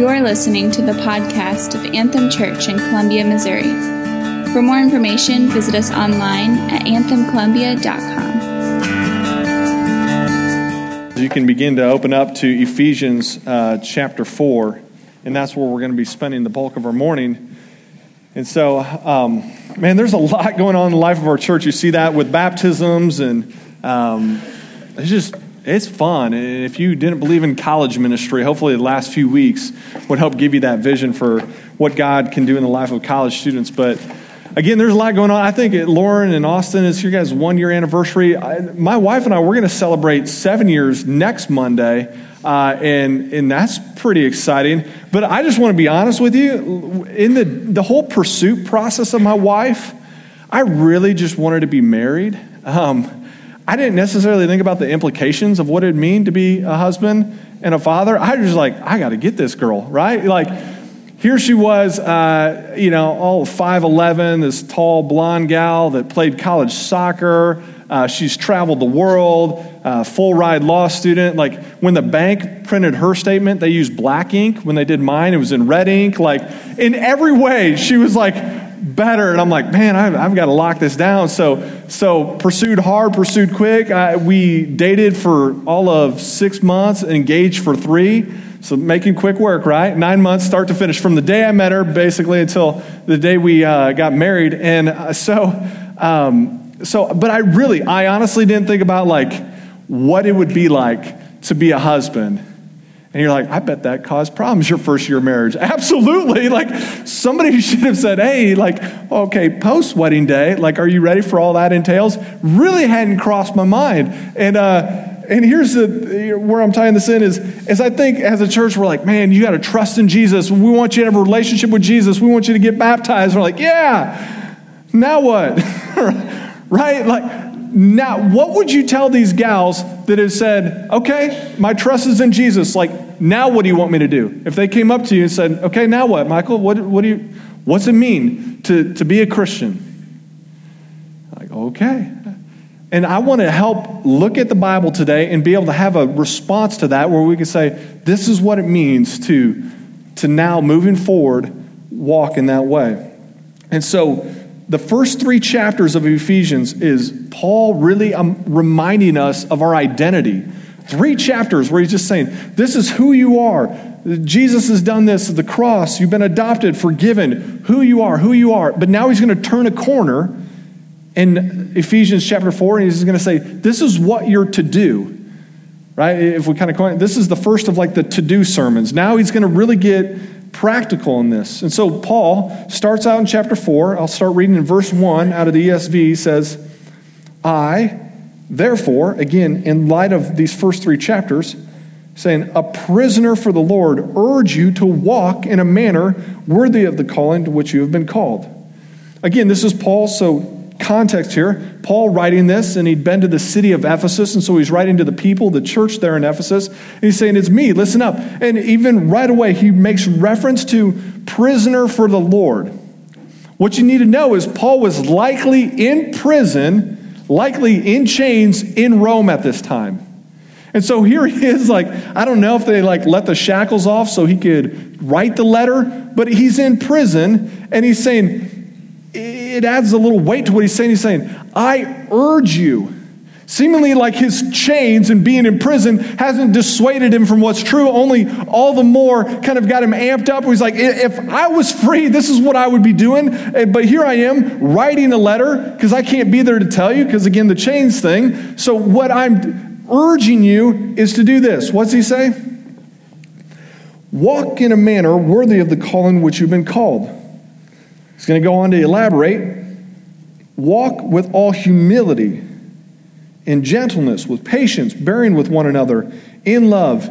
You're listening to the podcast of Anthem Church in Columbia, Missouri. For more information, visit us online at anthemcolumbia.com. You can begin to open up to Ephesians uh, chapter 4, and that's where we're going to be spending the bulk of our morning. And so, um, man, there's a lot going on in the life of our church. You see that with baptisms, and um, it's just it's fun. And if you didn't believe in college ministry, hopefully the last few weeks would help give you that vision for what God can do in the life of college students. But again, there's a lot going on. I think Lauren and Austin is your guys' one year anniversary. I, my wife and I, we're going to celebrate seven years next Monday. Uh, and and that's pretty exciting. But I just want to be honest with you. In the the whole pursuit process of my wife, I really just wanted to be married. Um, I didn't necessarily think about the implications of what it'd mean to be a husband and a father. I was just like, I got to get this girl, right? Like, here she was, uh, you know, all 5'11, this tall blonde gal that played college soccer. Uh, she's traveled the world, uh, full ride law student. Like when the bank printed her statement, they used black ink. When they did mine, it was in red ink. Like in every way, she was like better. And I'm like, man, I've, I've got to lock this down. So, so pursued hard, pursued quick. I, we dated for all of six months, engaged for three. So making quick work, right? Nine months, start to finish, from the day I met her, basically until the day we uh, got married. And uh, so, um, so, but I really, I honestly didn't think about like what it would be like to be a husband and you're like, I bet that caused problems your first year marriage. Absolutely. Like somebody should have said, hey, like, okay, post wedding day, like, are you ready for all that entails? Really hadn't crossed my mind. And, uh, and here's the, where I'm tying this in is, is I think as a church, we're like, man, you got to trust in Jesus. We want you to have a relationship with Jesus. We want you to get baptized. We're like, yeah, now what? right? Like, now, what would you tell these gals that have said, okay, my trust is in Jesus? Like, now what do you want me to do? If they came up to you and said, okay, now what, Michael? What, what do you, what's it mean to, to be a Christian? Like, okay. And I want to help look at the Bible today and be able to have a response to that where we can say, this is what it means to, to now moving forward walk in that way. And so, the first three chapters of Ephesians is Paul really um, reminding us of our identity. Three chapters where he's just saying, This is who you are. Jesus has done this at the cross. You've been adopted, forgiven, who you are, who you are. But now he's going to turn a corner in Ephesians chapter 4, and he's going to say, This is what you're to do. Right? If we kind of, this is the first of like the to do sermons. Now he's going to really get practical in this. And so Paul starts out in chapter 4. I'll start reading in verse 1 out of the ESV. He says, I, therefore, again, in light of these first three chapters, saying, A prisoner for the Lord, urge you to walk in a manner worthy of the calling to which you have been called. Again, this is Paul, so context here. Paul writing this, and he'd been to the city of Ephesus, and so he's writing to the people, the church there in Ephesus. And he's saying, It's me, listen up. And even right away, he makes reference to prisoner for the Lord. What you need to know is Paul was likely in prison, likely in chains in Rome at this time. And so here he is, like, I don't know if they like let the shackles off so he could write the letter, but he's in prison and he's saying, it adds a little weight to what he's saying. He's saying, I urge you. Seemingly like his chains and being in prison hasn't dissuaded him from what's true, only all the more kind of got him amped up. He's like, if I was free, this is what I would be doing. Eh, but here I am writing a letter because I can't be there to tell you because, again, the chains thing. So, what I'm urging you is to do this. What's he say? Walk in a manner worthy of the calling which you've been called He's going to go on to elaborate. Walk with all humility in gentleness, with patience, bearing with one another in love,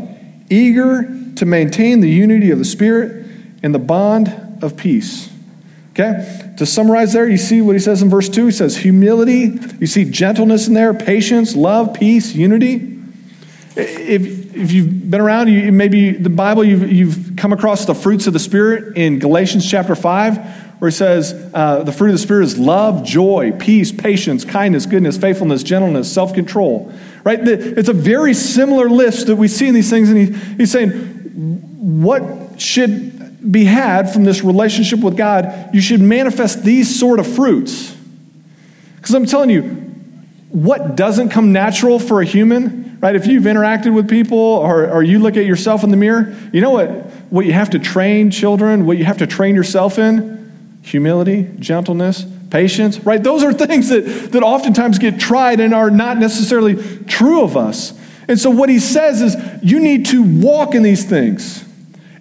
eager to maintain the unity of the Spirit and the bond of peace. Okay? To summarize there, you see what he says in verse 2. He says humility, you see gentleness in there, patience, love, peace, unity. If, if you've been around, you, maybe the Bible, you've, you've come across the fruits of the Spirit in Galatians chapter 5 where he says uh, the fruit of the Spirit is love, joy, peace, patience, kindness, goodness, faithfulness, gentleness, self control. Right? It's a very similar list that we see in these things. And he, he's saying, what should be had from this relationship with God, you should manifest these sort of fruits. Because I'm telling you, what doesn't come natural for a human, right? If you've interacted with people or, or you look at yourself in the mirror, you know what, what you have to train children, what you have to train yourself in? Humility, gentleness, patience, right? Those are things that, that oftentimes get tried and are not necessarily true of us. And so what he says is you need to walk in these things.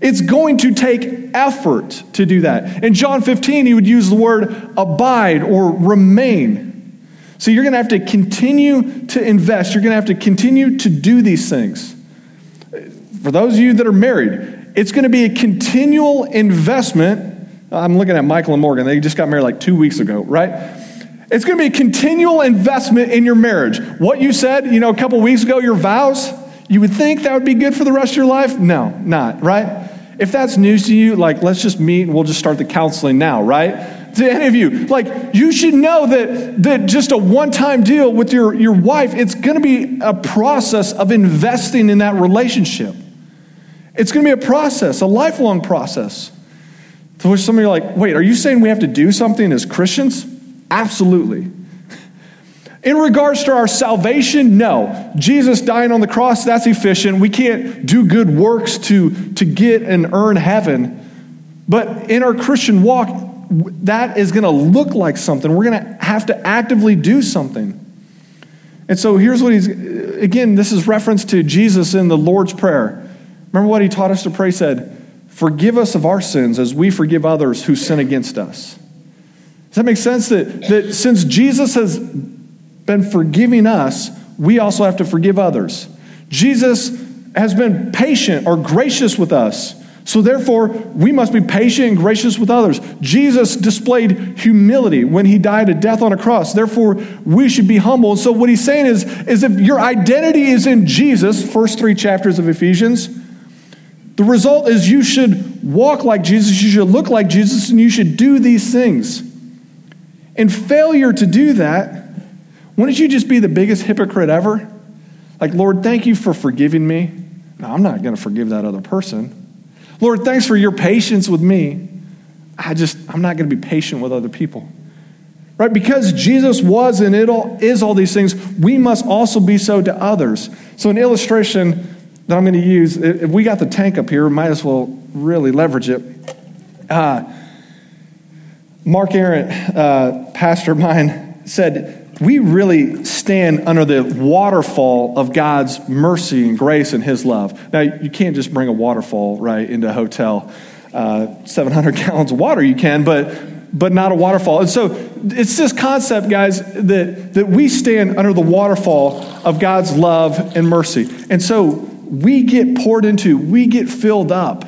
It's going to take effort to do that. In John 15, he would use the word abide or remain. So you're going to have to continue to invest. You're going to have to continue to do these things. For those of you that are married, it's going to be a continual investment I'm looking at Michael and Morgan. They just got married like two weeks ago, right? It's going to be a continual investment in your marriage. What you said, you know, a couple weeks ago, your vows, you would think that would be good for the rest of your life? No, not, right? If that's news to you, like, let's just meet and we'll just start the counseling now, right? To any of you, like, you should know that, that just a one time deal with your, your wife, it's going to be a process of investing in that relationship. It's going to be a process, a lifelong process. To which some of you are like, wait, are you saying we have to do something as Christians? Absolutely. In regards to our salvation, no. Jesus dying on the cross, that's efficient. We can't do good works to, to get and earn heaven. But in our Christian walk, that is going to look like something. We're going to have to actively do something. And so here's what he's, again, this is reference to Jesus in the Lord's Prayer. Remember what he taught us to pray? Said, Forgive us of our sins as we forgive others who sin against us. Does that make sense? That, that since Jesus has been forgiving us, we also have to forgive others. Jesus has been patient or gracious with us. So, therefore, we must be patient and gracious with others. Jesus displayed humility when he died a death on a cross. Therefore, we should be humble. And so, what he's saying is, is if your identity is in Jesus, first three chapters of Ephesians, the result is you should walk like Jesus, you should look like Jesus, and you should do these things. And failure to do that, wouldn't you just be the biggest hypocrite ever? Like, Lord, thank you for forgiving me. No, I'm not going to forgive that other person. Lord, thanks for your patience with me. I just, I'm not going to be patient with other people. Right? Because Jesus was and it all, is all these things, we must also be so to others. So, an illustration that I'm going to use, if we got the tank up here, might as well really leverage it. Uh, Mark Aaron, uh, pastor of mine, said, We really stand under the waterfall of God's mercy and grace and His love. Now, you can't just bring a waterfall, right, into a hotel. Uh, 700 gallons of water you can, but but not a waterfall. And so it's this concept, guys, that, that we stand under the waterfall of God's love and mercy. And so we get poured into, we get filled up.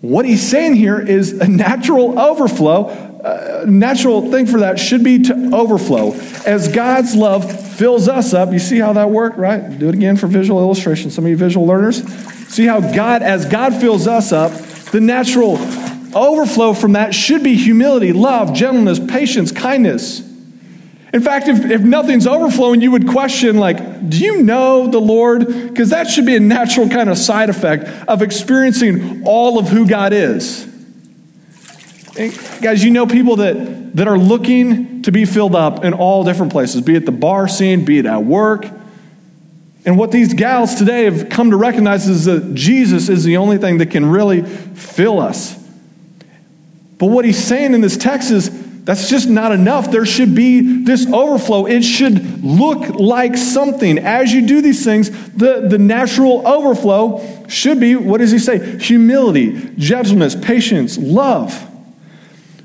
What he's saying here is a natural overflow. Natural thing for that should be to overflow. As God's love fills us up, you see how that worked, right? Do it again for visual illustration. Some of you visual learners. See how God, as God fills us up, the natural overflow from that should be humility, love, gentleness, patience, kindness. In fact, if, if nothing's overflowing, you would question, like, do you know the Lord? Because that should be a natural kind of side effect of experiencing all of who God is. And guys, you know people that, that are looking to be filled up in all different places, be it the bar scene, be it at work. And what these gals today have come to recognize is that Jesus is the only thing that can really fill us. But what he's saying in this text is that's just not enough. There should be this overflow. It should look like something. As you do these things, the, the natural overflow should be what does he say? Humility, gentleness, patience, love.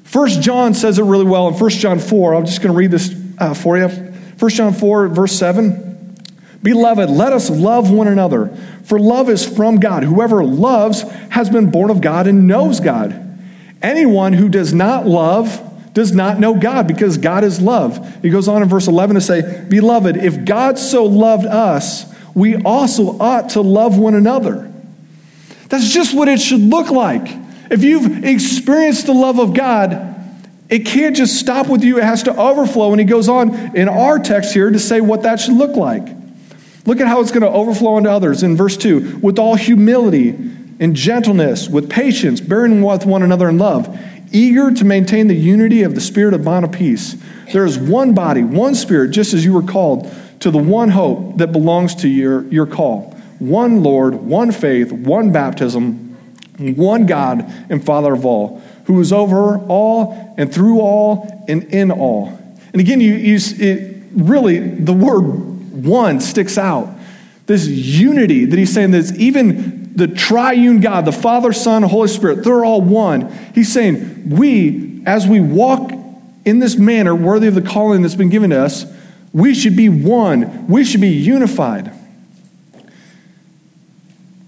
First John says it really well in First John 4. I'm just going to read this uh, for you. First John 4, verse 7. Beloved, let us love one another, for love is from God. Whoever loves has been born of God and knows God. Anyone who does not love, does not know God because God is love. He goes on in verse 11 to say, Beloved, if God so loved us, we also ought to love one another. That's just what it should look like. If you've experienced the love of God, it can't just stop with you, it has to overflow. And he goes on in our text here to say what that should look like. Look at how it's going to overflow into others in verse 2 with all humility and gentleness, with patience, bearing with one another in love, eager to maintain the unity of the Spirit of bond of peace. There is one body, one Spirit, just as you were called to the one hope that belongs to your, your call. One Lord, one faith, one baptism, one God and Father of all, who is over all and through all and in all. And again, you, you it, really, the word one sticks out. This unity that he's saying that even the triune God, the Father, Son, Holy Spirit, they're all one. He's saying, we, as we walk in this manner worthy of the calling that's been given to us, we should be one. We should be unified.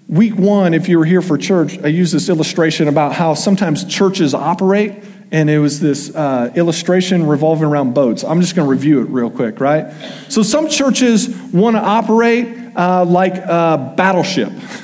Week one, if you were here for church, I used this illustration about how sometimes churches operate, and it was this uh, illustration revolving around boats. I'm just going to review it real quick, right? So, some churches want to operate uh, like a battleship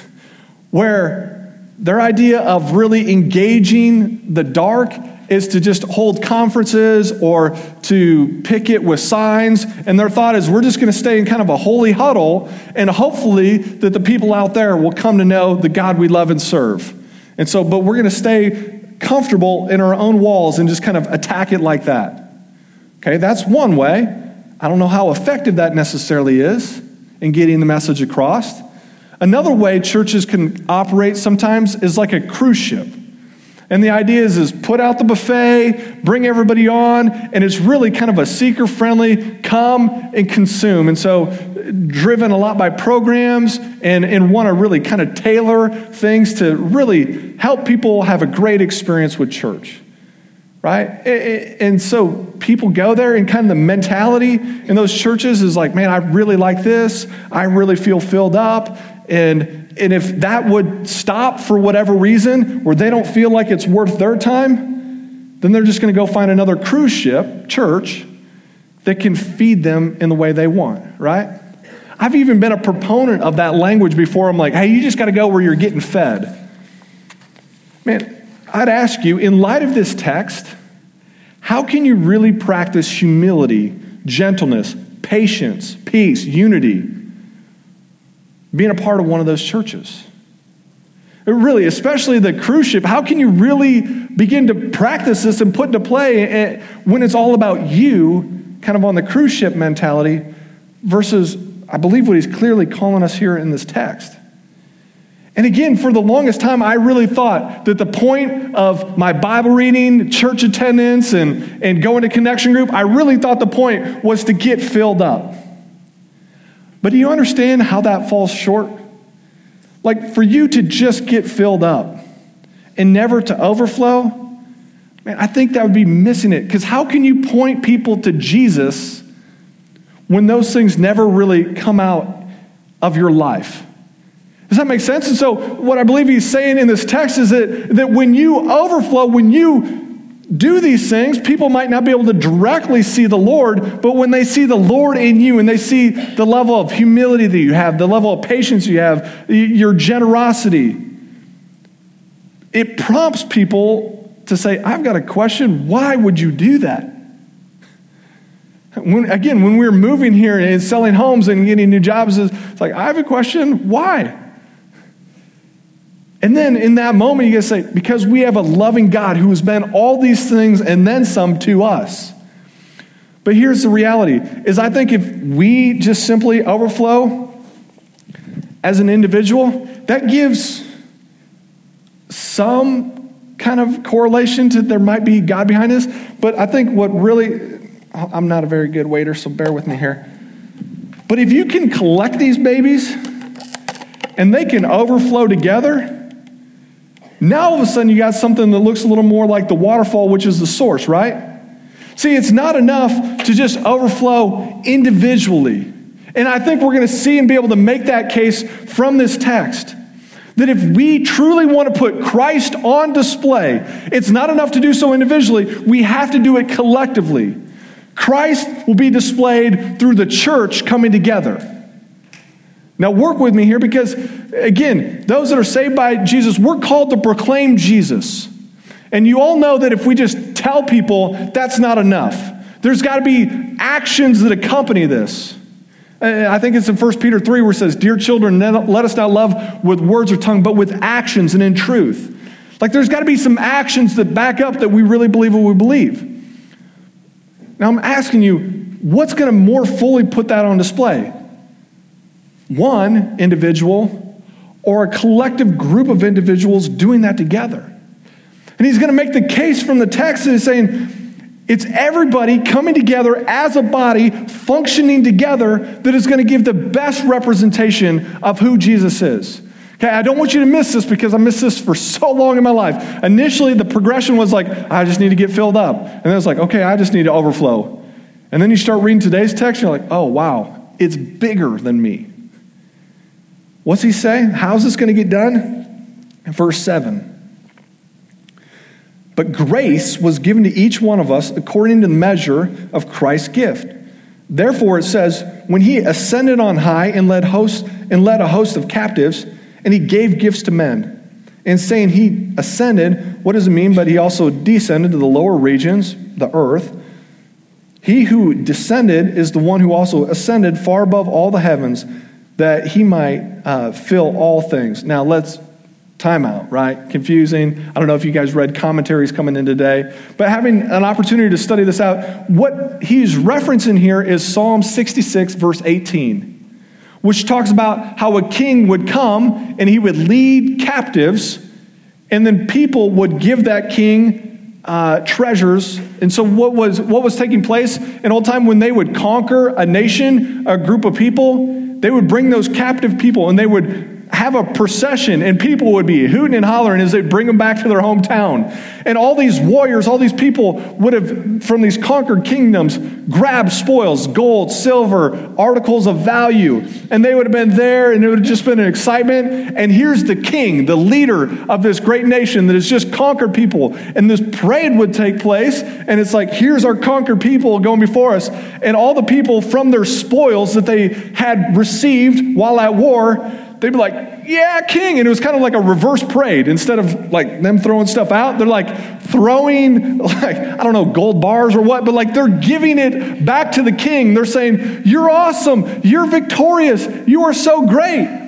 where their idea of really engaging the dark is to just hold conferences or to picket with signs. And their thought is we're just going to stay in kind of a holy huddle, and hopefully that the people out there will come to know the God we love and serve. And so, but we're going to stay comfortable in our own walls and just kind of attack it like that. Okay, that's one way. I don't know how effective that necessarily is in getting the message across. Another way churches can operate sometimes is like a cruise ship. And the idea is, is put out the buffet, bring everybody on, and it's really kind of a seeker friendly come and consume. And so, driven a lot by programs and, and want to really kind of tailor things to really help people have a great experience with church. Right? And so people go there, and kind of the mentality in those churches is like, man, I really like this. I really feel filled up. And, and if that would stop for whatever reason, or they don't feel like it's worth their time, then they're just going to go find another cruise ship, church, that can feed them in the way they want, right? I've even been a proponent of that language before. I'm like, hey, you just got to go where you're getting fed. Man, I'd ask you, in light of this text, how can you really practice humility, gentleness, patience, peace, unity? Being a part of one of those churches. Really, especially the cruise ship, how can you really begin to practice this and put into play when it's all about you, kind of on the cruise ship mentality, versus, I believe, what he's clearly calling us here in this text? And again, for the longest time, I really thought that the point of my Bible reading, church attendance, and, and going to connection group, I really thought the point was to get filled up. But do you understand how that falls short? Like for you to just get filled up and never to overflow, man, I think that would be missing it. Because how can you point people to Jesus when those things never really come out of your life? Does that make sense? And so, what I believe he's saying in this text is that, that when you overflow, when you do these things, people might not be able to directly see the Lord, but when they see the Lord in you and they see the level of humility that you have, the level of patience you have, your generosity, it prompts people to say, I've got a question. Why would you do that? When, again, when we are moving here and selling homes and getting new jobs, it's like, I have a question. Why? And then in that moment, you get to say, because we have a loving God who has been all these things and then some to us. But here's the reality is I think if we just simply overflow as an individual, that gives some kind of correlation to there might be God behind this. But I think what really, I'm not a very good waiter, so bear with me here. But if you can collect these babies and they can overflow together, now all of a sudden you got something that looks a little more like the waterfall, which is the source, right? See, it's not enough to just overflow individually. And I think we're going to see and be able to make that case from this text. That if we truly want to put Christ on display, it's not enough to do so individually, we have to do it collectively. Christ will be displayed through the church coming together. Now, work with me here because, again, those that are saved by Jesus, we're called to proclaim Jesus. And you all know that if we just tell people, that's not enough. There's got to be actions that accompany this. Uh, I think it's in 1 Peter 3 where it says, Dear children, let us not love with words or tongue, but with actions and in truth. Like there's got to be some actions that back up that we really believe what we believe. Now I'm asking you, what's going to more fully put that on display? One individual or a collective group of individuals doing that together. And he's going to make the case from the text that is saying, it's everybody coming together as a body, functioning together, that is going to give the best representation of who Jesus is. Okay, I don't want you to miss this because I missed this for so long in my life. Initially, the progression was like, I just need to get filled up. And then it's like, okay, I just need to overflow. And then you start reading today's text, and you're like, oh, wow, it's bigger than me. What's he saying? How's this going to get done? In verse 7. But grace was given to each one of us according to the measure of Christ's gift. Therefore, it says, when he ascended on high and led, host, and led a host of captives, and he gave gifts to men. And saying he ascended, what does it mean? But he also descended to the lower regions, the earth. He who descended is the one who also ascended far above all the heavens, that he might uh, fill all things. Now let's time out, right? Confusing. I don't know if you guys read commentaries coming in today, but having an opportunity to study this out, what he's referencing here is Psalm 66, verse 18, which talks about how a king would come and he would lead captives, and then people would give that king uh, treasures. And so, what was, what was taking place in old time when they would conquer a nation, a group of people? They would bring those captive people and they would have a procession and people would be hooting and hollering as they'd bring them back to their hometown. And all these warriors, all these people would have, from these conquered kingdoms, grabbed spoils, gold, silver, articles of value. And they would have been there and it would have just been an excitement. And here's the king, the leader of this great nation that has just conquered people. And this parade would take place. And it's like, here's our conquered people going before us. And all the people from their spoils that they had received while at war they'd be like, yeah, king. And it was kind of like a reverse parade. Instead of like them throwing stuff out, they're like throwing, like, I don't know, gold bars or what, but like they're giving it back to the king. They're saying, You're awesome. You're victorious. You are so great.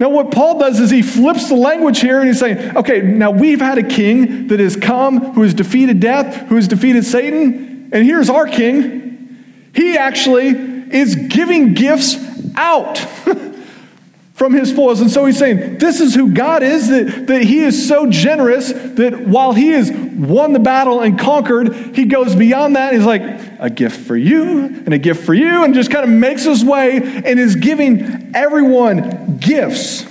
Now, what Paul does is he flips the language here and he's saying, okay, now we've had a king that has come, who has defeated death, who has defeated Satan, and here's our king. He actually is giving gifts out. from his spoils. And so he's saying, This is who God is, that, that he is so generous that while he has won the battle and conquered, he goes beyond that. He's like, A gift for you, and a gift for you, and just kind of makes his way and is giving everyone gifts.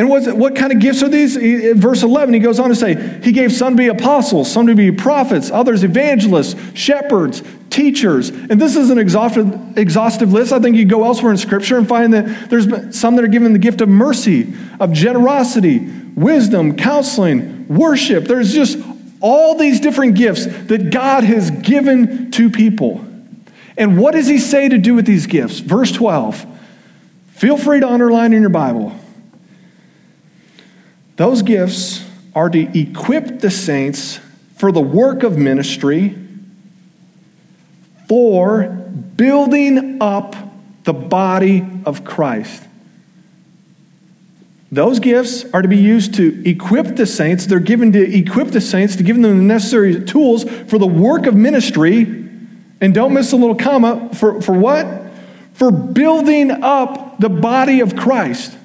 And what, kind of gifts are these? In verse 11, he goes on to say, He gave some to be apostles, some to be prophets, others evangelists, shepherds, teachers. And this is an exhaustive, exhaustive list. I think you go elsewhere in Scripture and find that there's some that are given the gift of mercy, of generosity, wisdom, counseling, worship. There's just all these different gifts that God has given to people. And what does he say to do with these gifts? Verse 12. Feel free to underline in your Bible. Those gifts are to equip the saints for the work of ministry for building up the body of Christ. Those gifts are to be used to equip the saints. They're given to equip the saints, to give them the necessary tools for the work of ministry. And don't miss a little comma. For, for what? For building up the body of Christ.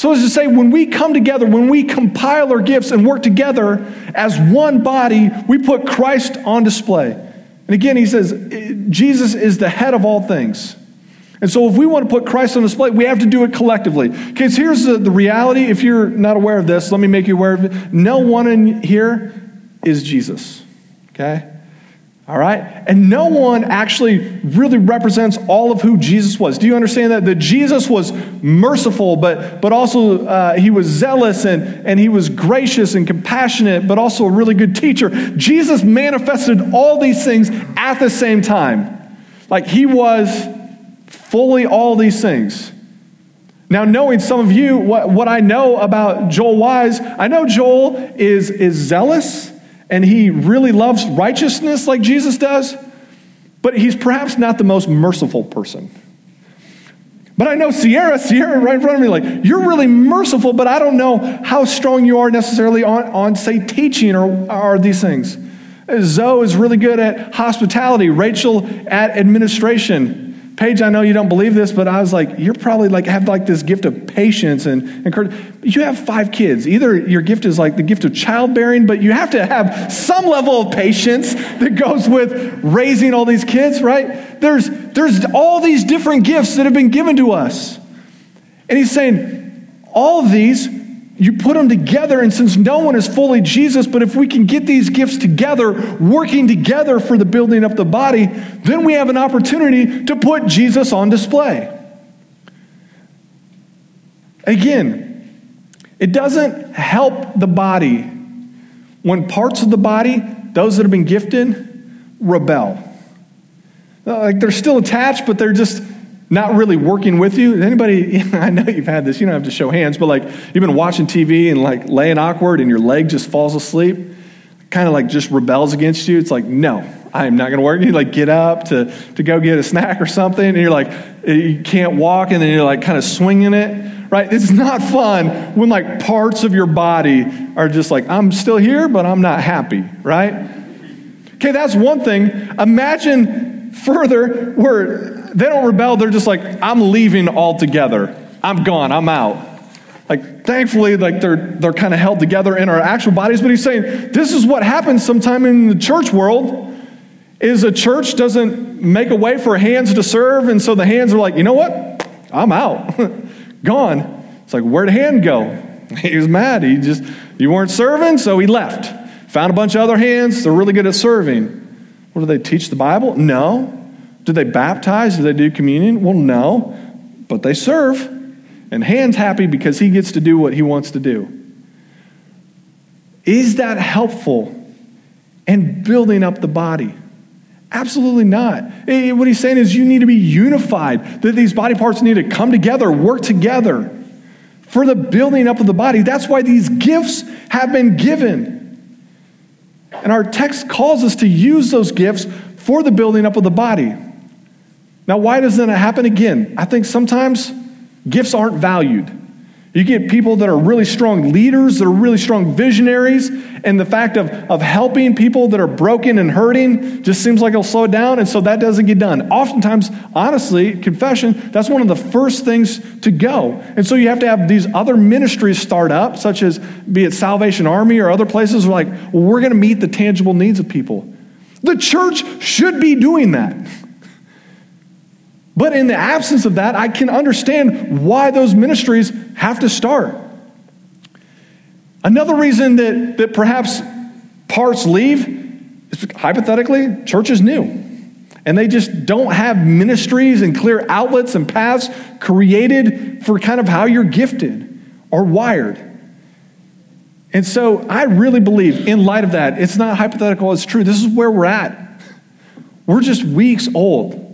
So, as to say, when we come together, when we compile our gifts and work together as one body, we put Christ on display. And again, he says, Jesus is the head of all things. And so, if we want to put Christ on display, we have to do it collectively. Because here's the, the reality. If you're not aware of this, let me make you aware of it. No one in here is Jesus. Okay? All right? And no one actually really represents all of who Jesus was. Do you understand that? That Jesus was merciful, but, but also uh, he was zealous and, and he was gracious and compassionate, but also a really good teacher. Jesus manifested all these things at the same time. Like he was fully all these things. Now, knowing some of you, what, what I know about Joel Wise, I know Joel is, is zealous and he really loves righteousness like Jesus does. but he's perhaps not the most merciful person. But I know Sierra, Sierra right in front of me, like, you're really merciful, but I don't know how strong you are necessarily on, on say, teaching or, or these things. Zoe is really good at hospitality, Rachel at administration. Paige, I know you don't believe this, but I was like, you're probably like have like this gift of patience and, and you have five kids. Either your gift is like the gift of childbearing, but you have to have some level of patience that goes with raising all these kids, right? There's there's all these different gifts that have been given to us. And he's saying, all these you put them together, and since no one is fully Jesus, but if we can get these gifts together, working together for the building up the body, then we have an opportunity to put Jesus on display. Again, it doesn't help the body when parts of the body, those that have been gifted, rebel. Uh, like they're still attached, but they're just not really working with you. Anybody, I know you've had this, you don't have to show hands, but like you've been watching TV and like laying awkward and your leg just falls asleep, kind of like just rebels against you. It's like, no, I am not going to work. You like get up to, to go get a snack or something and you're like, eh, you can't walk and then you're like kind of swinging it, right? It's not fun when like parts of your body are just like, I'm still here, but I'm not happy, right? Okay, that's one thing. Imagine further where they don't rebel. They're just like, I'm leaving altogether. I'm gone. I'm out. Like, thankfully, like they're they're kind of held together in our actual bodies. But he's saying this is what happens sometime in the church world. Is a church doesn't make a way for hands to serve, and so the hands are like, you know what? I'm out, gone. It's like, where'd hand go? He was mad. He just you weren't serving, so he left. Found a bunch of other hands. They're really good at serving. What do they teach the Bible? No. Do they baptize? Do they do communion? Well, no, but they serve. And Hand's happy because he gets to do what he wants to do. Is that helpful in building up the body? Absolutely not. What he's saying is you need to be unified, that these body parts need to come together, work together for the building up of the body. That's why these gifts have been given. And our text calls us to use those gifts for the building up of the body. Now, why doesn't it happen again? I think sometimes gifts aren't valued. You get people that are really strong leaders, that are really strong visionaries, and the fact of, of helping people that are broken and hurting just seems like it'll slow down, and so that doesn't get done. Oftentimes, honestly, confession, that's one of the first things to go. And so you have to have these other ministries start up, such as be it Salvation Army or other places, where like, well, we're going to meet the tangible needs of people. The church should be doing that. But in the absence of that, I can understand why those ministries have to start. Another reason that, that perhaps parts leave is hypothetically, church is new. And they just don't have ministries and clear outlets and paths created for kind of how you're gifted or wired. And so I really believe, in light of that, it's not hypothetical, it's true. This is where we're at. We're just weeks old.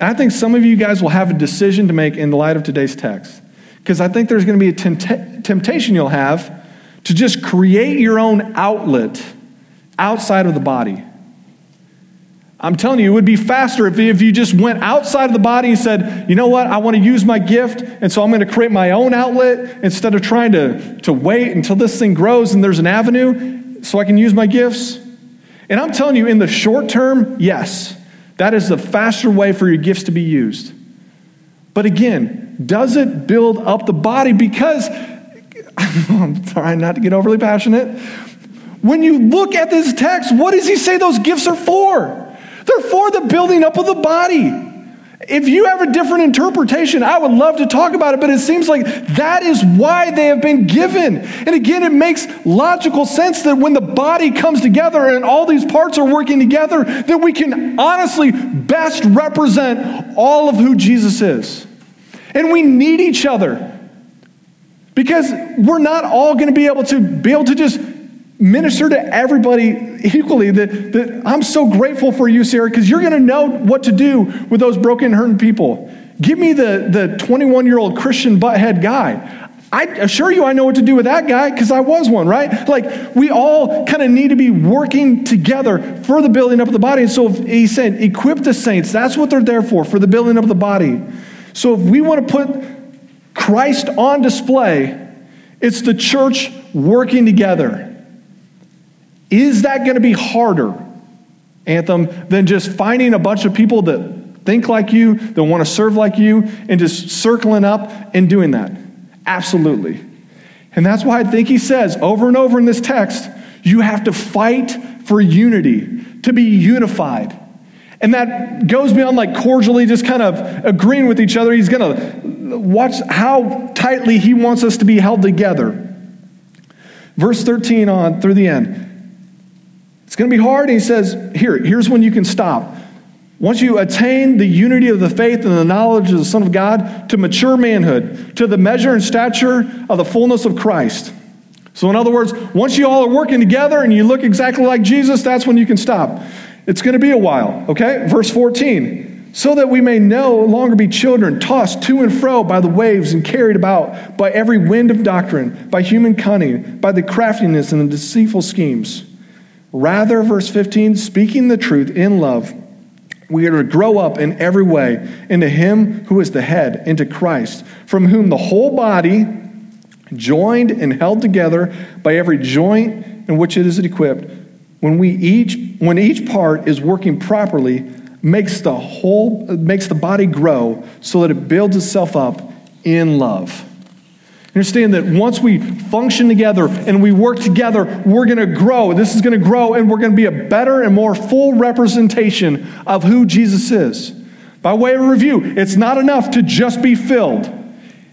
And I think some of you guys will have a decision to make in the light of today's text. Because I think there's going to be a tempt- temptation you'll have to just create your own outlet outside of the body. I'm telling you, it would be faster if, if you just went outside of the body and said, you know what, I want to use my gift, and so I'm going to create my own outlet instead of trying to, to wait until this thing grows and there's an avenue so I can use my gifts. And I'm telling you, in the short term, yes. That is the faster way for your gifts to be used. But again, does it build up the body? Because, I'm trying not to get overly passionate. When you look at this text, what does he say those gifts are for? They're for the building up of the body. If you have a different interpretation, I would love to talk about it, but it seems like that is why they have been given. And again, it makes logical sense that when the body comes together and all these parts are working together, that we can honestly best represent all of who Jesus is. And we need each other because we're not all going to be able to be able to just minister to everybody equally. That, that I'm so grateful for you, Sarah, because you're going to know what to do with those broken, hurting people. Give me the, the 21 year old Christian butthead guy. I assure you, I know what to do with that guy because I was one, right? Like, we all kind of need to be working together for the building up of the body. And so he said, equip the saints. That's what they're there for, for the building up of the body. So if we want to put Christ on display, it's the church working together. Is that going to be harder, Anthem, than just finding a bunch of people that think like you, that want to serve like you, and just circling up and doing that? Absolutely. And that's why I think he says over and over in this text, you have to fight for unity, to be unified. And that goes beyond like cordially just kind of agreeing with each other. He's going to watch how tightly he wants us to be held together. Verse 13 on through the end. It's going to be hard. And he says, Here, here's when you can stop. Once you attain the unity of the faith and the knowledge of the Son of God to mature manhood, to the measure and stature of the fullness of Christ. So, in other words, once you all are working together and you look exactly like Jesus, that's when you can stop. It's going to be a while, okay? Verse 14. So that we may no longer be children, tossed to and fro by the waves and carried about by every wind of doctrine, by human cunning, by the craftiness and the deceitful schemes. Rather, verse 15, speaking the truth in love, we are to grow up in every way into Him who is the head, into Christ, from whom the whole body, joined and held together by every joint in which it is equipped, when we each when each part is working properly makes the whole makes the body grow so that it builds itself up in love understand that once we function together and we work together we're going to grow. This is going to grow and we're going to be a better and more full representation of who jesus is. By way of review it's not enough to just be filled.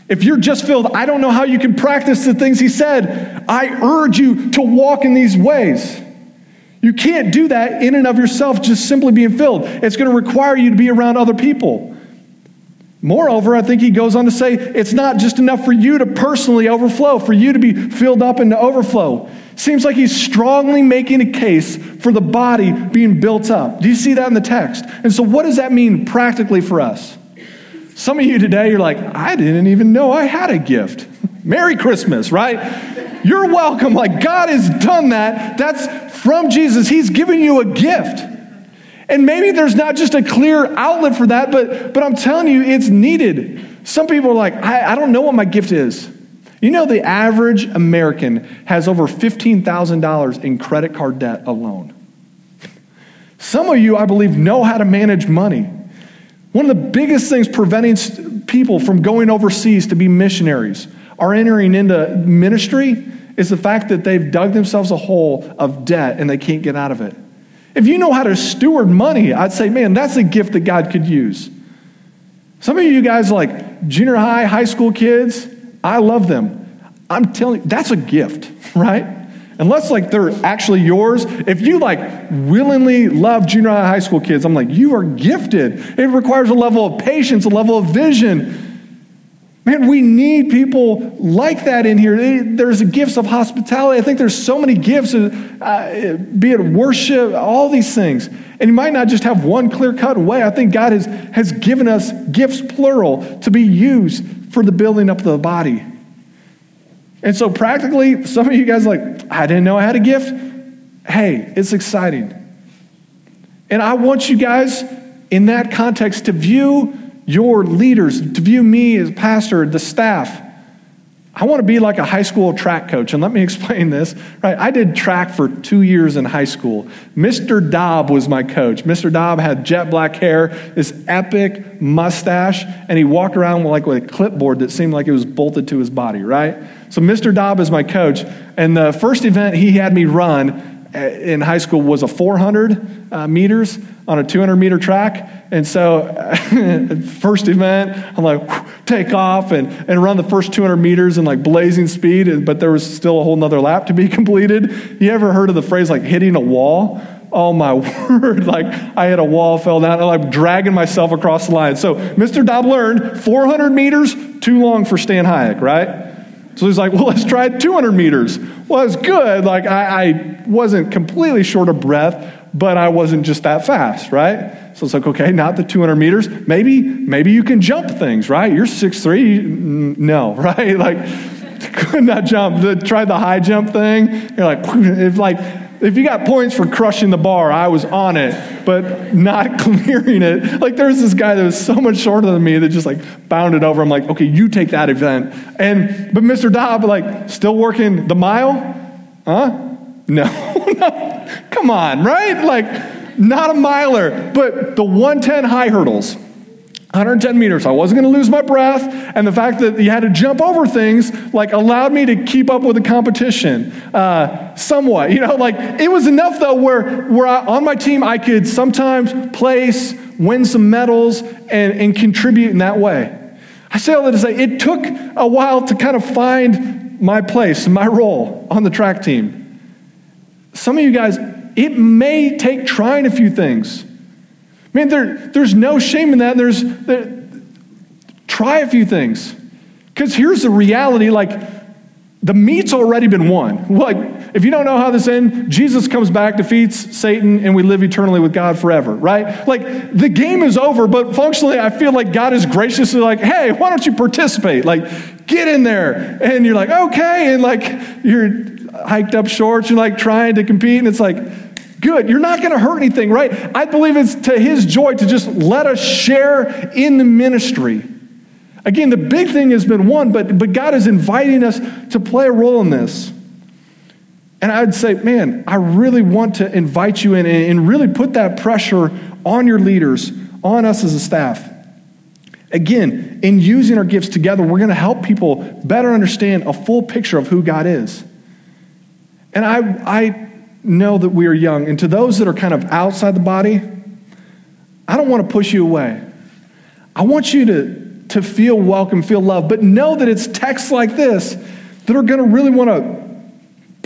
If you're just filled i don't know how you can practice the things he said. I urge you to walk in these ways. You can't do that in and of yourself just simply being filled. It's going to require you to be around other people. Moreover, I think he goes on to say it's not just enough for you to personally overflow, for you to be filled up and to overflow. Seems like he's strongly making a case for the body being built up. Do you see that in the text? And so, what does that mean practically for us? Some of you today, you're like, I didn't even know I had a gift. Merry Christmas, right? You're welcome. Like, God has done that. That's from Jesus. He's given you a gift. And maybe there's not just a clear outlet for that, but, but I'm telling you, it's needed. Some people are like, I, I don't know what my gift is. You know, the average American has over $15,000 in credit card debt alone. Some of you, I believe, know how to manage money. One of the biggest things preventing people from going overseas to be missionaries are entering into ministry is the fact that they've dug themselves a hole of debt and they can't get out of it. If you know how to steward money, I'd say, man, that's a gift that God could use. Some of you guys, like junior high, high school kids, I love them. I'm telling you, that's a gift, right? Unless like they're actually yours. If you like willingly love junior high, high school kids, I'm like, you are gifted. It requires a level of patience, a level of vision, Man, we need people like that in here. There's gifts of hospitality. I think there's so many gifts, uh, be it worship, all these things. And you might not just have one clear cut way. I think God has, has given us gifts, plural, to be used for the building up of the body. And so, practically, some of you guys like, I didn't know I had a gift. Hey, it's exciting. And I want you guys in that context to view your leaders, to view me as pastor, the staff. I want to be like a high school track coach. And let me explain this. Right? I did track for two years in high school. Mr. Dobb was my coach. Mr. Dobb had jet black hair, this epic mustache, and he walked around with like with a clipboard that seemed like it was bolted to his body, right? So Mr. Dobb is my coach. And the first event he had me run in high school was a 400 uh, meters on a 200 meter track. And so, first event, I'm like, take off and, and run the first 200 meters in like blazing speed, but there was still a whole nother lap to be completed. You ever heard of the phrase like hitting a wall? Oh my word, like I hit a wall, fell down, and I'm dragging myself across the line. So Mr. Dobb learned 400 meters, too long for Stan Hayek, right? So he's like, well, let's try 200 meters. Well, it's good. Like, I, I, wasn't completely short of breath, but I wasn't just that fast, right? So it's like, okay, not the 200 meters. Maybe, maybe you can jump things, right? You're 6'3. No, right? Like, could not jump. The, tried the high jump thing. You're like, if like, if you got points for crushing the bar, I was on it, but not clearing it. Like there was this guy that was so much shorter than me that just like bounded over. I'm like, okay, you take that event. And but Mr. Dobb, like, still working the mile? Huh? No, no. Come on, right? Like, not a miler, but the 110 high hurdles. 110 meters. I wasn't going to lose my breath. And the fact that you had to jump over things, like, allowed me to keep up with the competition uh, somewhat. You know, like, it was enough, though, where, where I, on my team, I could sometimes place, win some medals, and, and contribute in that way. I say all that to say it took a while to kind of find my place, my role on the track team. Some of you guys, it may take trying a few things. Man, there, there's no shame in that. There's there, try a few things. Because here's the reality like the meet's already been won. Like, if you don't know how this ends, Jesus comes back, defeats Satan, and we live eternally with God forever, right? Like, the game is over, but functionally, I feel like God is graciously like, hey, why don't you participate? Like, get in there. And you're like, okay. And like, you're hiked up shorts, you're like trying to compete, and it's like, good. You're not going to hurt anything, right? I believe it's to his joy to just let us share in the ministry. Again, the big thing has been won, but, but God is inviting us to play a role in this. And I'd say, man, I really want to invite you in and really put that pressure on your leaders, on us as a staff. Again, in using our gifts together, we're going to help people better understand a full picture of who God is. And I, I know that we are young. And to those that are kind of outside the body, I don't want to push you away. I want you to, to feel welcome, feel loved, but know that it's texts like this that are going to really want to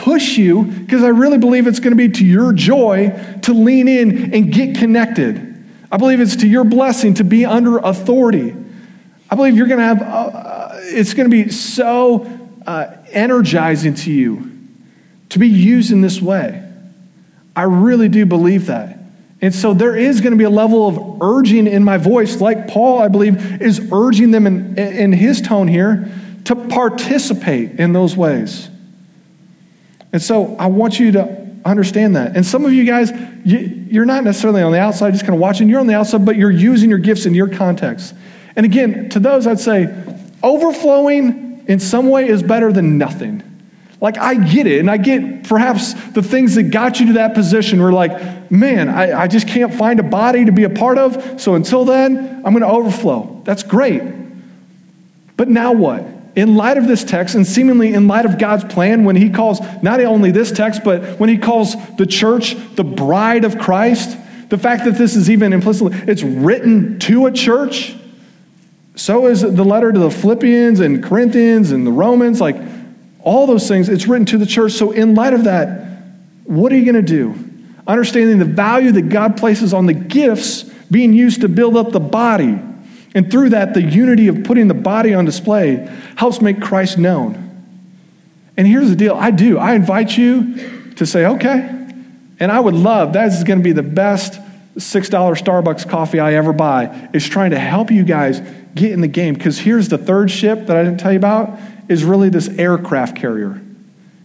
push you because I really believe it's going to be to your joy to lean in and get connected. I believe it's to your blessing to be under authority. I believe you're going to have, uh, uh it's going to be so uh, energizing to you to be used in this way. I really do believe that. And so there is going to be a level of urging in my voice, like Paul, I believe, is urging them in, in his tone here to participate in those ways. And so I want you to understand that. And some of you guys, you, are not necessarily on the outside, just kind of watching. You're on the outside, but you're using your gifts in your context. And again, to those, I'd say overflowing in some way is better than nothing. Like, I get it, and I get perhaps the things that got you to that position where, like, man, I, I just can't find a body to be a part of, so until then, I'm going to overflow. That's great. But now what? In light of this text, and seemingly in light of God's plan, when He calls not only this text, but when He calls the church the bride of Christ, the fact that this is even implicitly, it's written to a church. So is the letter to the Philippians and Corinthians and the Romans. Like, all those things, it's written to the church. So, in light of that, what are you going to do? Understanding the value that God places on the gifts being used to build up the body. And through that, the unity of putting the body on display helps make Christ known. And here's the deal I do. I invite you to say, okay. And I would love, that is going to be the best $6 Starbucks coffee I ever buy, is trying to help you guys get in the game. Because here's the third ship that I didn't tell you about is really this aircraft carrier.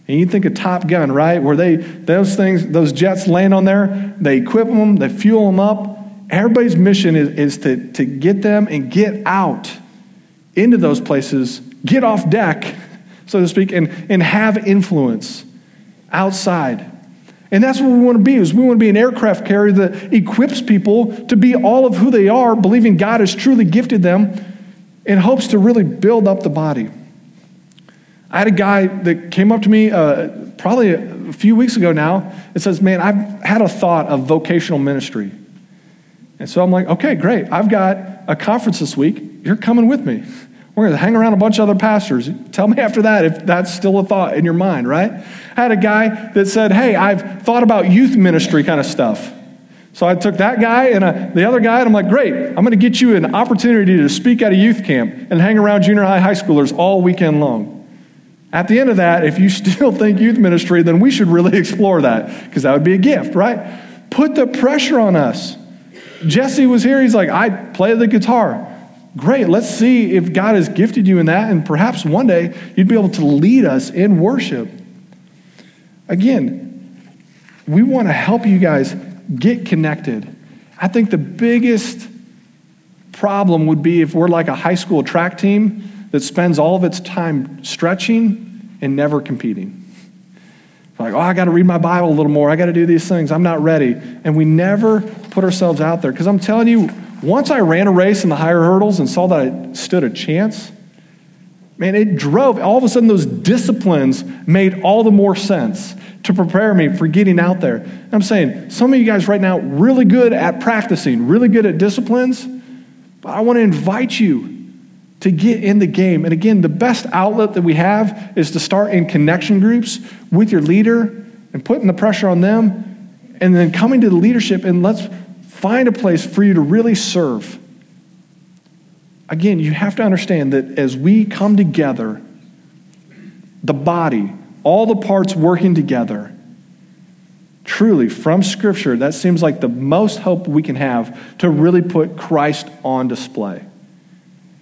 And you think of Top Gun, right? Where they, those things, those jets land on there, they equip them, they fuel them up. Everybody's mission is, is to, to get them and get out into those places, get off deck, so to speak, and, and have influence outside. And that's what we want to be, is we want to be an aircraft carrier that equips people to be all of who they are, believing God has truly gifted them in hopes to really build up the body. I had a guy that came up to me uh, probably a few weeks ago now and says, Man, I've had a thought of vocational ministry. And so I'm like, Okay, great. I've got a conference this week. You're coming with me. We're going to hang around a bunch of other pastors. Tell me after that if that's still a thought in your mind, right? I had a guy that said, Hey, I've thought about youth ministry kind of stuff. So I took that guy and uh, the other guy, and I'm like, Great, I'm going to get you an opportunity to speak at a youth camp and hang around junior high high schoolers all weekend long. At the end of that, if you still think youth ministry, then we should really explore that because that would be a gift, right? Put the pressure on us. Jesse was here. He's like, I play the guitar. great. Let's see if God has gifted you in that, and perhaps one day you'd be able to lead us in worship. Again, we want to help you guys get connected. I think the biggest problem would be if we're like a high school track team that spends all of its time stretching and never competing. Like, oh, I got to read my Bible a little more. I got to do these things. I'm not ready. And we never put ourselves out there. Because I'm telling you, once I ran a race in the higher hurdles and saw that I stood a chance, man, it drove. All of a sudden, those disciplines made all the more sense to prepare me for getting out there. I'm saying, some of you guys right now, really good at practicing, really good at disciplines, but I want to invite you to get in the game. And again, the best outlet that we have is to start in connection groups with your leader and putting the pressure on them, and then coming to the leadership and let's find a place for you to really serve. Again, you have to understand that as we come together, the body, all the parts working together, truly from Scripture, that seems like the most hope we can have to really put Christ on display.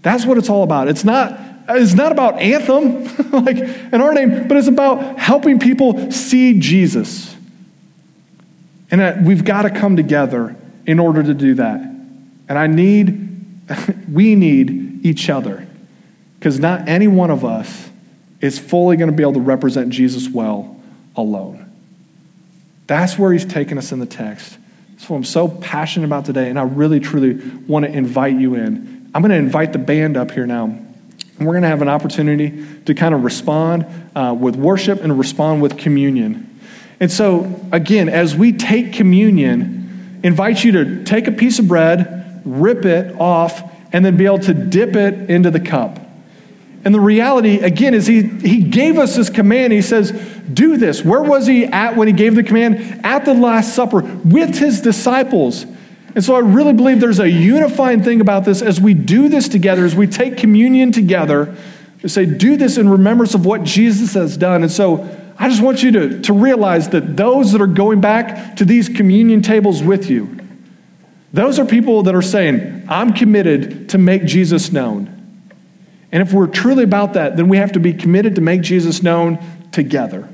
That's what it's all about. It's not, it's not about anthem, like in our name, but it's about helping people see Jesus. And we've got to come together in order to do that. And I need, we need each other. Because not any one of us is fully going to be able to represent Jesus well alone. That's where he's taken us in the text. That's what I'm so passionate about today. And I really, truly want to invite you in I'm going to invite the band up here now. And we're going to have an opportunity to kind of respond uh, with worship and respond with communion. And so, again, as we take communion, invite you to take a piece of bread, rip it off, and then be able to dip it into the cup. And the reality, again, is he, he gave us this command. He says, Do this. Where was he at when he gave the command? At the Last Supper with his disciples. And so I really believe there's a unifying thing about this as we do this together, as we take communion together, to say, do this in remembrance of what Jesus has done. And so I just want you to, to realize that those that are going back to these communion tables with you, those are people that are saying, I'm committed to make Jesus known. And if we're truly about that, then we have to be committed to make Jesus known together.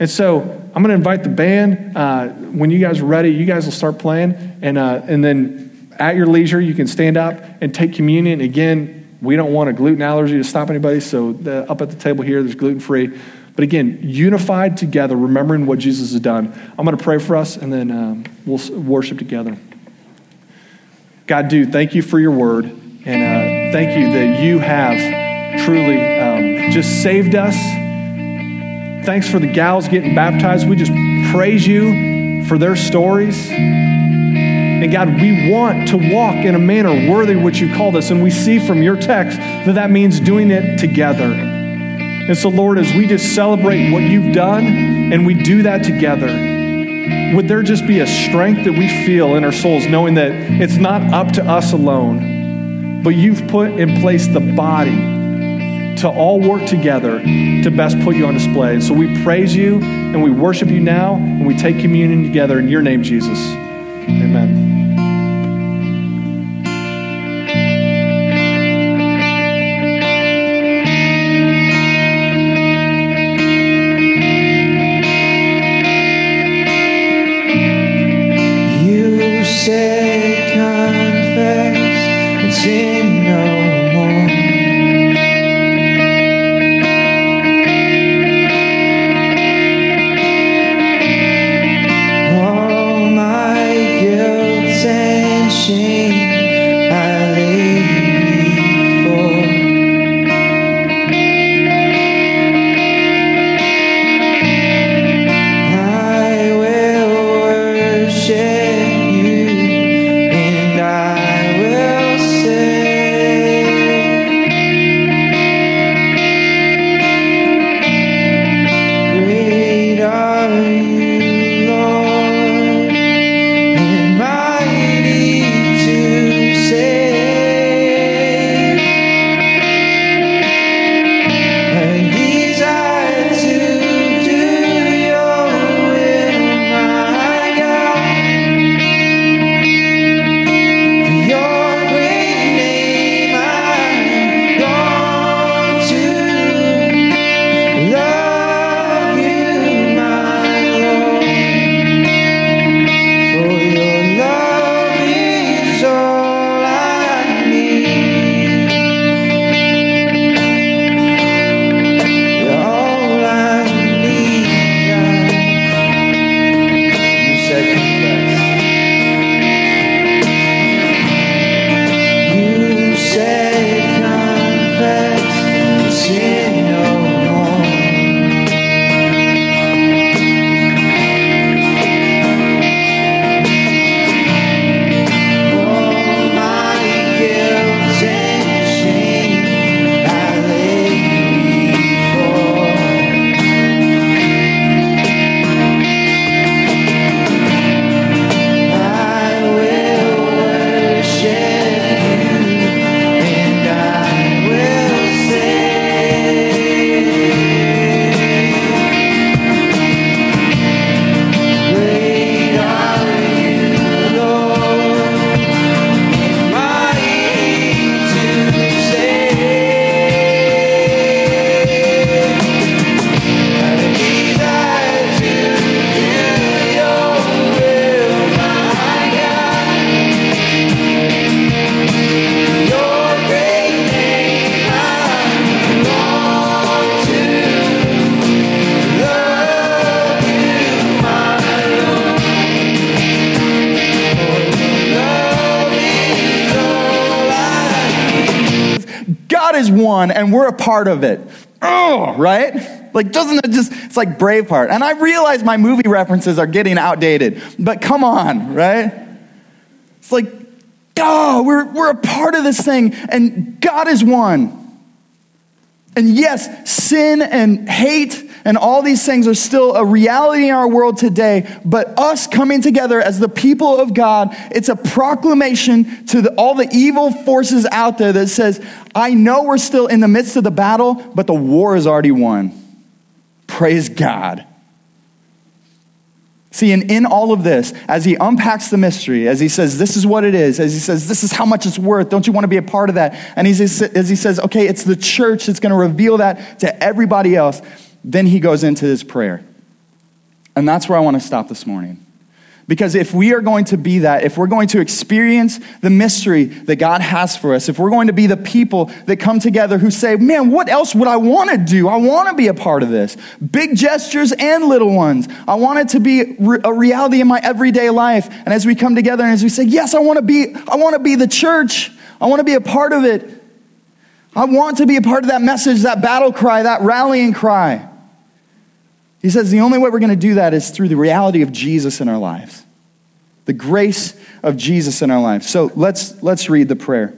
And so I'm going to invite the band. Uh, when you guys are ready, you guys will start playing. And, uh, and then at your leisure, you can stand up and take communion. Again, we don't want a gluten allergy to stop anybody. So the, up at the table here, there's gluten free. But again, unified together, remembering what Jesus has done. I'm going to pray for us, and then um, we'll worship together. God, do thank you for your word. And uh, thank you that you have truly um, just saved us Thanks for the gals getting baptized. We just praise you for their stories. And God, we want to walk in a manner worthy what you called us. And we see from your text that that means doing it together. And so, Lord, as we just celebrate what you've done and we do that together, would there just be a strength that we feel in our souls knowing that it's not up to us alone, but you've put in place the body to all work together to best put you on display. So we praise you and we worship you now and we take communion together in your name, Jesus. Amen. One and we're a part of it. Oh, right? Like, doesn't it just, it's like Braveheart. And I realize my movie references are getting outdated, but come on, right? It's like, oh, we're, we're a part of this thing, and God is one. And yes, sin and hate and all these things are still a reality in our world today, but us coming together as the people of God, it's a proclamation to the, all the evil forces out there that says, I know we're still in the midst of the battle, but the war is already won. Praise God. See, and in all of this, as he unpacks the mystery, as he says, this is what it is, as he says, this is how much it's worth, don't you want to be a part of that? And as he says, okay, it's the church that's going to reveal that to everybody else, then he goes into his prayer. And that's where I want to stop this morning. Because if we are going to be that, if we're going to experience the mystery that God has for us, if we're going to be the people that come together who say, man, what else would I want to do? I want to be a part of this. Big gestures and little ones. I want it to be a reality in my everyday life. And as we come together and as we say, yes, I want to be, I want to be the church. I want to be a part of it. I want to be a part of that message, that battle cry, that rallying cry. He says the only way we're going to do that is through the reality of Jesus in our lives, the grace of Jesus in our lives. So let's, let's read the prayer.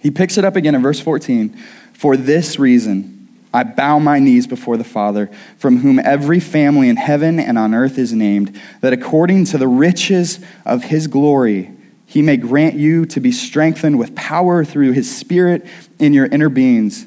He picks it up again in verse 14. For this reason, I bow my knees before the Father, from whom every family in heaven and on earth is named, that according to the riches of his glory, he may grant you to be strengthened with power through his Spirit in your inner beings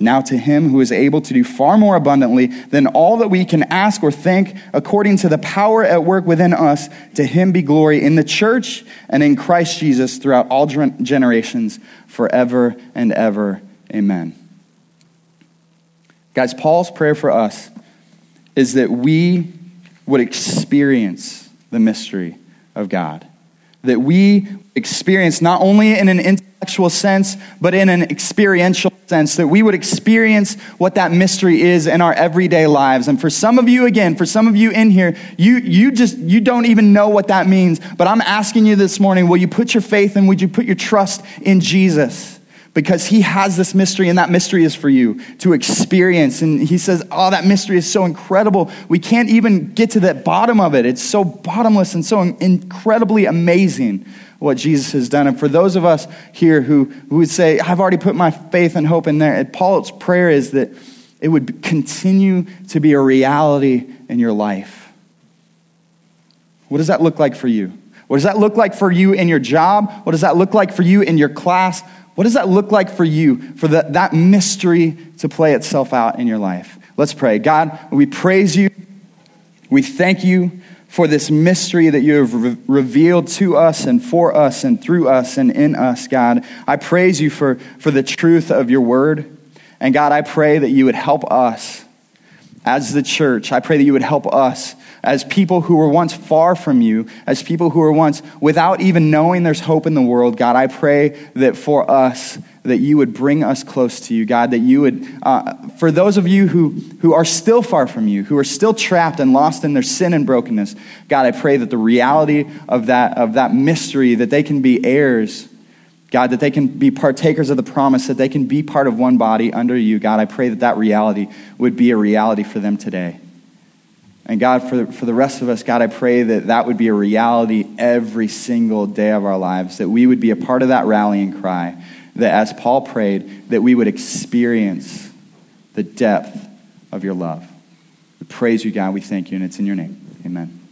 Now to him who is able to do far more abundantly than all that we can ask or think, according to the power at work within us, to him be glory in the church and in Christ Jesus throughout all generations, forever and ever. Amen. Guys, Paul's prayer for us is that we would experience the mystery of God. That we experience not only in an intellectual sense, but in an experiential sense, that we would experience what that mystery is in our everyday lives. And for some of you, again, for some of you in here, you, you just, you don't even know what that means. But I'm asking you this morning, will you put your faith and would you put your trust in Jesus? Because he has this mystery, and that mystery is for you to experience. And he says, Oh, that mystery is so incredible. We can't even get to the bottom of it. It's so bottomless and so incredibly amazing what Jesus has done. And for those of us here who, who would say, I've already put my faith and hope in there, Paul's prayer is that it would continue to be a reality in your life. What does that look like for you? What does that look like for you in your job? What does that look like for you in your class? What does that look like for you, for the, that mystery to play itself out in your life? Let's pray. God, we praise you. We thank you for this mystery that you have re- revealed to us and for us and through us and in us, God. I praise you for, for the truth of your word. And God, I pray that you would help us as the church. I pray that you would help us as people who were once far from you, as people who were once without even knowing there's hope in the world. God, I pray that for us, that you would bring us close to you, God, that you would, uh, for those of you who, who are still far from you, who are still trapped and lost in their sin and brokenness, God, I pray that the reality of that, of that mystery, that they can be heirs, God, that they can be partakers of the promise, that they can be part of one body under you, God, I pray that that reality would be a reality for them today. And God, for, for the rest of us, God, I pray that that would be a reality every single day of our lives, that we would be a part of that rallying cry, that as Paul prayed, that we would experience the depth of your love. We praise you, God. We thank you, and it's in your name. Amen.